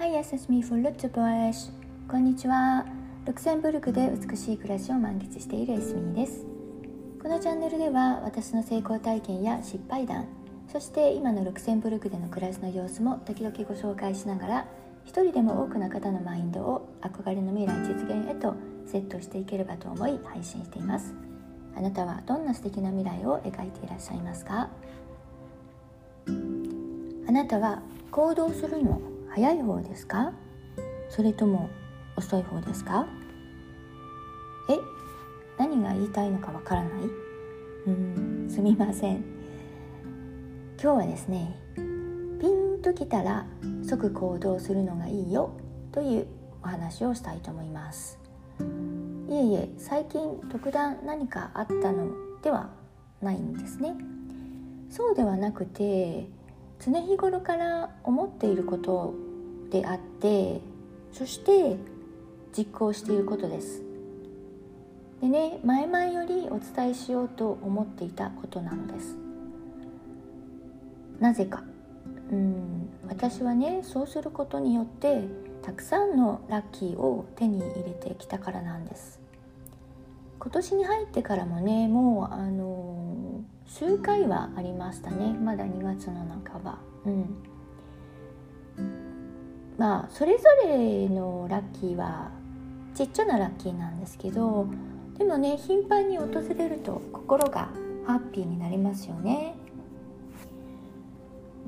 Hi, yes, me for Lutz こんにちは。ルクセンブルクで美しい暮らしを満喫しているエスミーです。このチャンネルでは私の成功体験や失敗談、そして今のルクセンブルクでの暮らしの様子も時々ご紹介しながら、一人でも多くの方のマインドを憧れの未来実現へとセットしていければと思い配信しています。あなたはどんな素敵な未来を描いていらっしゃいますか？あなたは行動するの早い方ですか？それとも遅い方ですか？え？何が言いたいのかわからない？うんすみません。今日はですねピンときたら即行動するのがいいよというお話をしたいと思います。いえいえ最近特段何かあったのではないんですね。そうではなくて常日頃から思っていることであってそして実行していることです。でね前々よりお伝えしようと思っていたことなのです。なぜか。うん私はねそうすることによってたくさんのラッキーを手に入れてきたからなんです。今年に入ってからもねもうあの数回はありましたねまだ2月の半ばうんまあそれぞれのラッキーはちっちゃなラッキーなんですけどでもね頻繁に訪れると心がハッピーになりますよね。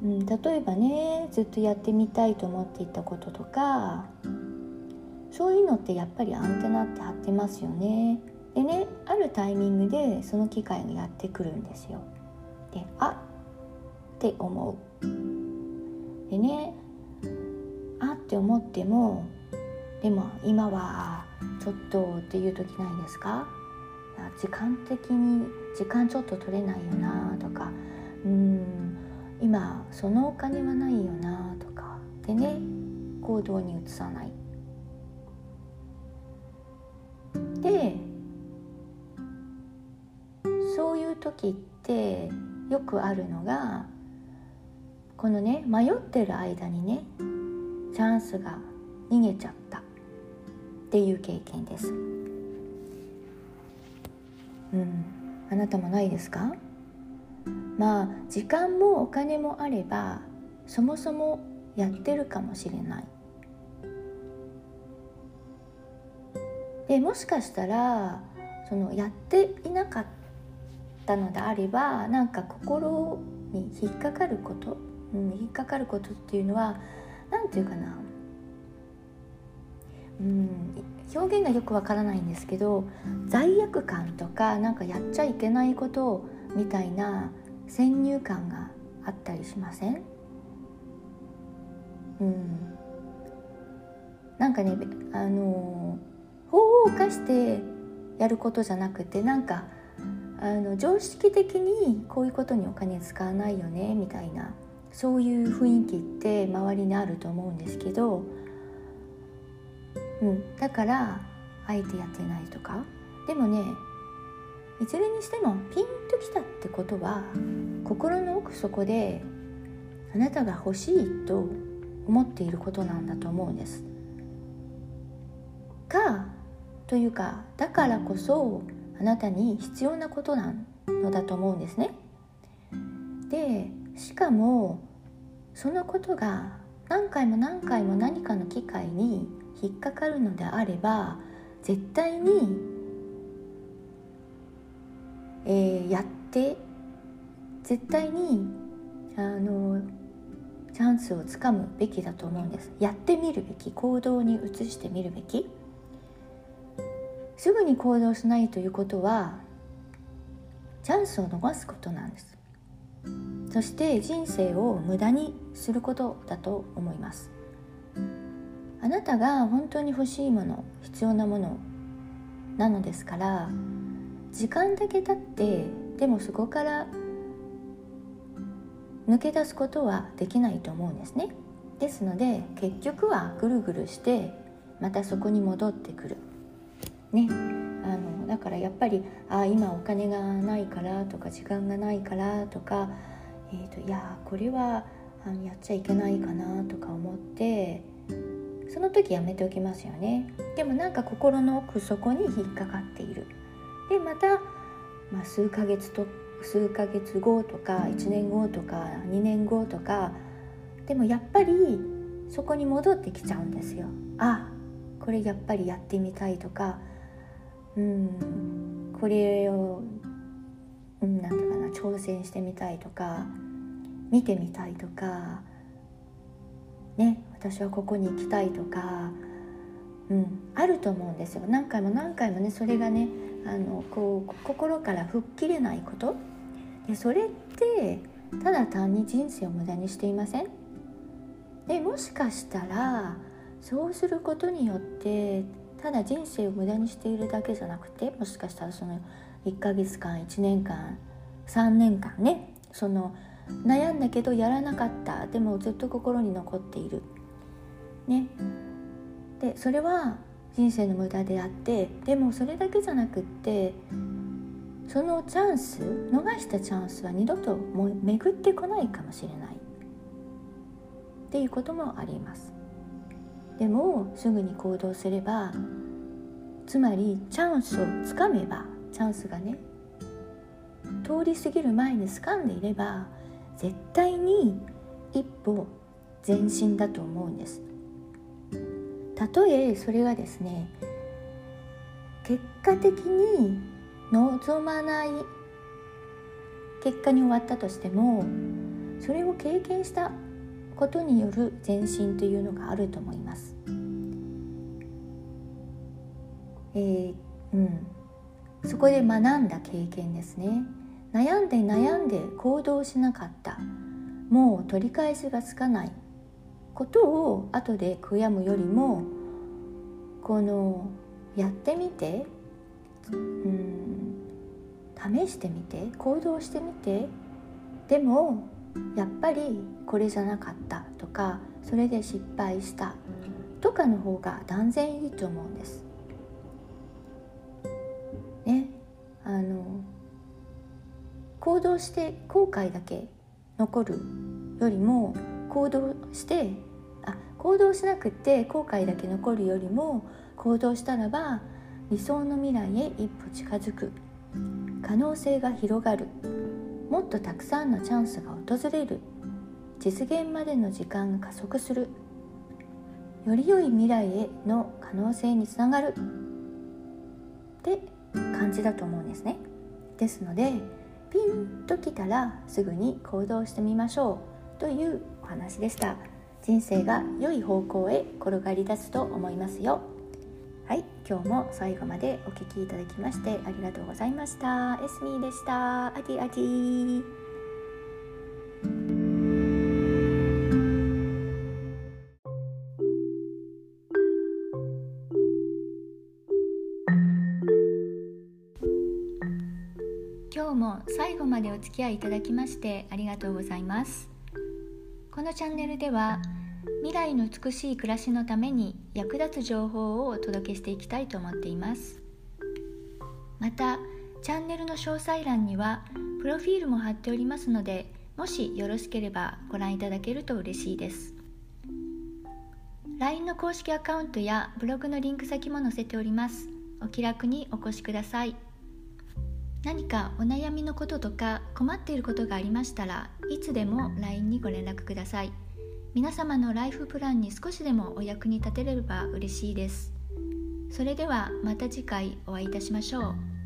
うん、例えばねずっとやってみたいと思っていたこととかそういうのってやっぱりアンテナって張ってますよね。でねあるタイミングでその機会がやってくるんですよ。であって思う。でねあって思ってもでも今はちょっとっていう時ないですか？時間的に時間ちょっと取れないよなとかうん今そのお金はないよなとかでね行動に移さないで時ってよくあるのがこのね迷ってる間にねチャンスが逃げちゃったっていう経験です。うん。あなたもないですか？まあ時間もお金もあればそもそもやってるかもしれない。でもしかしたらそのやっていなかったのであればなんか心に引っかかること、うん、引っかかることっていうのは何て言うかなうん表現がよくわからないんですけど罪悪感とかなんかやっちゃいけないことみたいな先入観があったりしません？うん。なんかねあの法を犯してやることじゃなくてなんかあの常識的にこういうことにお金使わないよねみたいなそういう雰囲気って周りにあると思うんですけどうん、だからあえてやってないとかでもねいずれにしてもピンときたってことは心の奥底であなたが欲しいと思っていることなんだと思うんです。かというかだからこそあなたに必要なことなのだと思うんですね。でしかもそのことが何回も何回も何かの機会に引っかかるのであれば絶対に、えー、やって絶対にあのチャンスをつかむべきだと思うんですやってみるべき行動に移してみるべきすぐに行動しないということはチャンスを逃すことなんです。そして人生を無駄にすることだと思います。あなたが本当に欲しいもの必要なものなのですから時間だけ経ってでもそこから抜け出すことはできないと思うんですね。ですので結局はぐるぐるしてまたそこに戻ってくる。ね。あのだからやっぱりあ今お金がないからとか時間がないからとか、えーと、いやこれはあのやっちゃいけないかなとか思ってその時やめておきますよね。でもなんか心の奥底に引っかかっている。でまた、まあ、数ヶ月と数ヶ月後とか1年後とか2年後とかでもやっぱりそこに戻ってきちゃうんですよ。あこれやっぱりやってみたいとかうん。これをうんなんていうかな挑戦してみたいとか見てみたいとかね私はここに行きたいとか、うん、あると思うんですよ。何回も何回もねそれがねあのこう心から吹っ切れないこと。でそれってただ単に人生を無駄にしていません？でもしかしたらそうすることによってただ人生を無駄にしているだけじゃなくてもしかしたらその1ヶ月間1年間3年間ねその悩んだけどやらなかった。でもずっと心に残っている。ね。でそれは人生の無駄であってでもそれだけじゃなくってそのチャンス逃したチャンスは二度とも巡ってこないかもしれない。っていうこともあります。でもすぐに行動すればつまりチャンスをつかめばチャンスがね通り過ぎる前に掴んでいれば絶対に一歩前進だと思うんです。たとえそれがですね結果的に望まない結果に終わったとしてもそれを経験したことによる前進というのがあると思います。えー、うん、そこで学んだ経験ですね。悩んで悩んで行動しなかった。もう取り返しがつかない。ことを後で悔やむよりもこのやってみてうん試してみて行動してみて。でもやっぱりこれじゃなかったとかそれで失敗したとかの方が断然いいと思うんです。ねあの行動して後悔だけ残るよりも行動してあ行動しなくて後悔だけ残るよりも行動したらば理想の未来へ一歩近づく可能性が広がるもっとたくさんのチャンスが訪れる。実現までの時間が加速する。より良い未来への可能性につながる。って感じだと思うんですね。ですのでピンときたらすぐに行動してみましょう。というお話でした。人生が良い方向へ転がり出すと思いますよ。はい今日も最後までお聴きいただきましてありがとうございました。エスミーでした。アディアディ。今日も最後までお付き合いいただきましてありがとうございます。このチャンネルでは未来の美しい暮らしのために役立つ情報をお届けしていきたいと思っています。またチャンネルの詳細欄にはプロフィールも貼っておりますのでもしよろしければご覧いただけると嬉しいです。LINE の公式アカウントやブログのリンク先も載せております。お気楽にお越しください。何かお悩みのこととか困っていることがありましたらいつでも LINE にご連絡ください。皆様のライフプランに少しでもお役に立てれば嬉しいです。それではまた次回お会いいたしましょう。